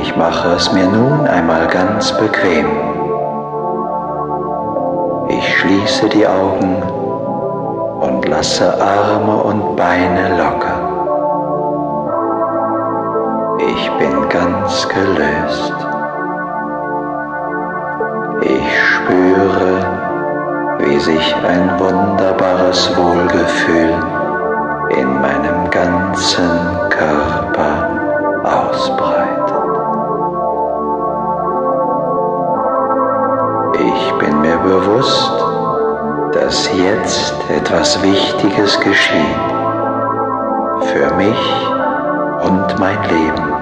Ich mache es mir nun einmal ganz bequem. Ich schließe die Augen und lasse Arme und Beine locker. Ich bin ganz gelöst. Ich spüre, wie sich ein wunderbares Wohlgefühl in dass jetzt etwas Wichtiges geschieht für mich und mein Leben.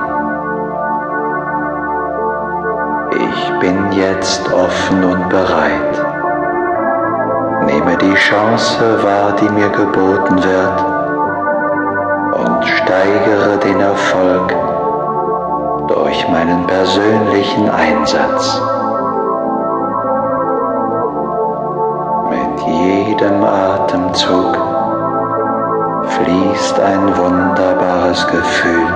Ich bin jetzt offen und bereit. Nehme die Chance wahr, die mir geboten wird und steigere den Erfolg durch meinen persönlichen Einsatz. Jedem Atemzug fließt ein wunderbares Gefühl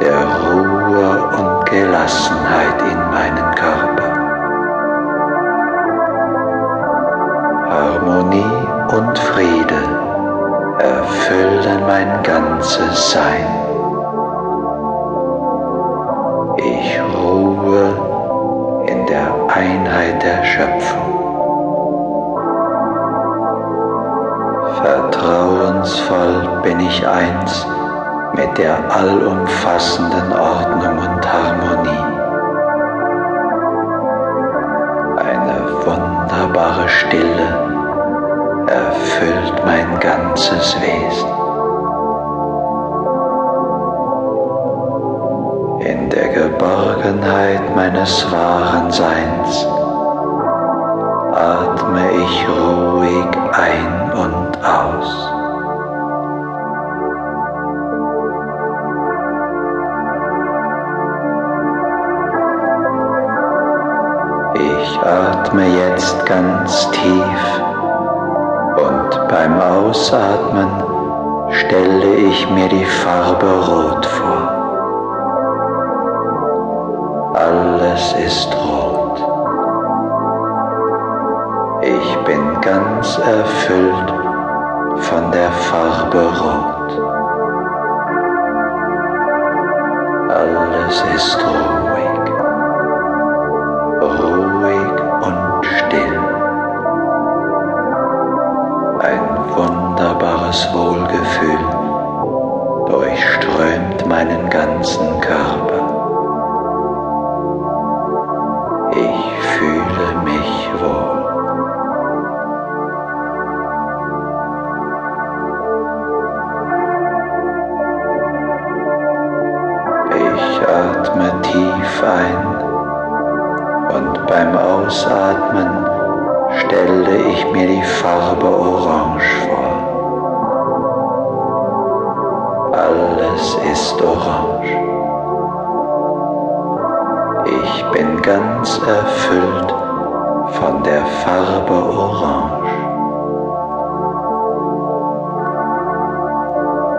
der Ruhe und Gelassenheit in meinen Körper. Harmonie und Friede erfüllen mein ganzes Sein. Ich ruhe in der Einheit der Schöpfung. Vertrauensvoll bin ich eins mit der allumfassenden Ordnung und Harmonie. Eine wunderbare Stille erfüllt mein ganzes Wesen. In der Geborgenheit meines wahren Seins atme ich ruhig ein und aus. Atme jetzt ganz tief und beim Ausatmen stelle ich mir die Farbe Rot vor. Alles ist rot. Ich bin ganz erfüllt von der Farbe Rot. Alles ist ruhig, ganzen Körper. Ich fühle mich wohl. Ich atme tief ein und beim Ausatmen stelle ich mir die Farbe Orange vor. Alles ist orange. Ich bin ganz erfüllt von der Farbe Orange.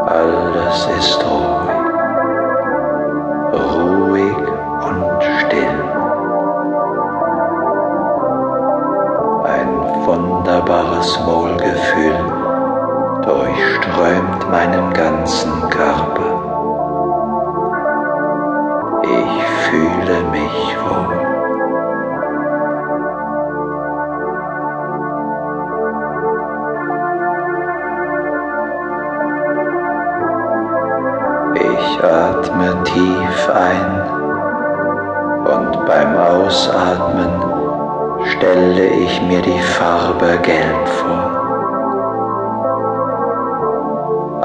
Alles ist ruhig, ruhig und still. Ein wunderbares Wohlgefühl durchströmt meinen ganzen Körper. Ich fühle mich wohl. Ich atme tief ein und beim Ausatmen stelle ich mir die Farbe Gelb vor.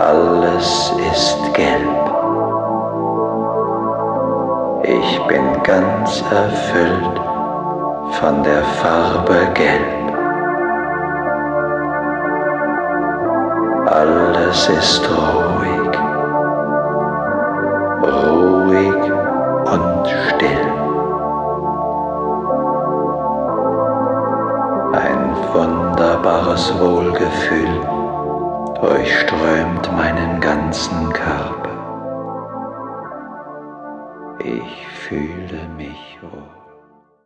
Alles ist gelb. Ich bin ganz erfüllt von der Farbe Gelb. Alles ist ruhig, ruhig und still. Ein wunderbares Wohlgefühl durchströmt meinen ganzen Körper. Ich fühle mich wohl.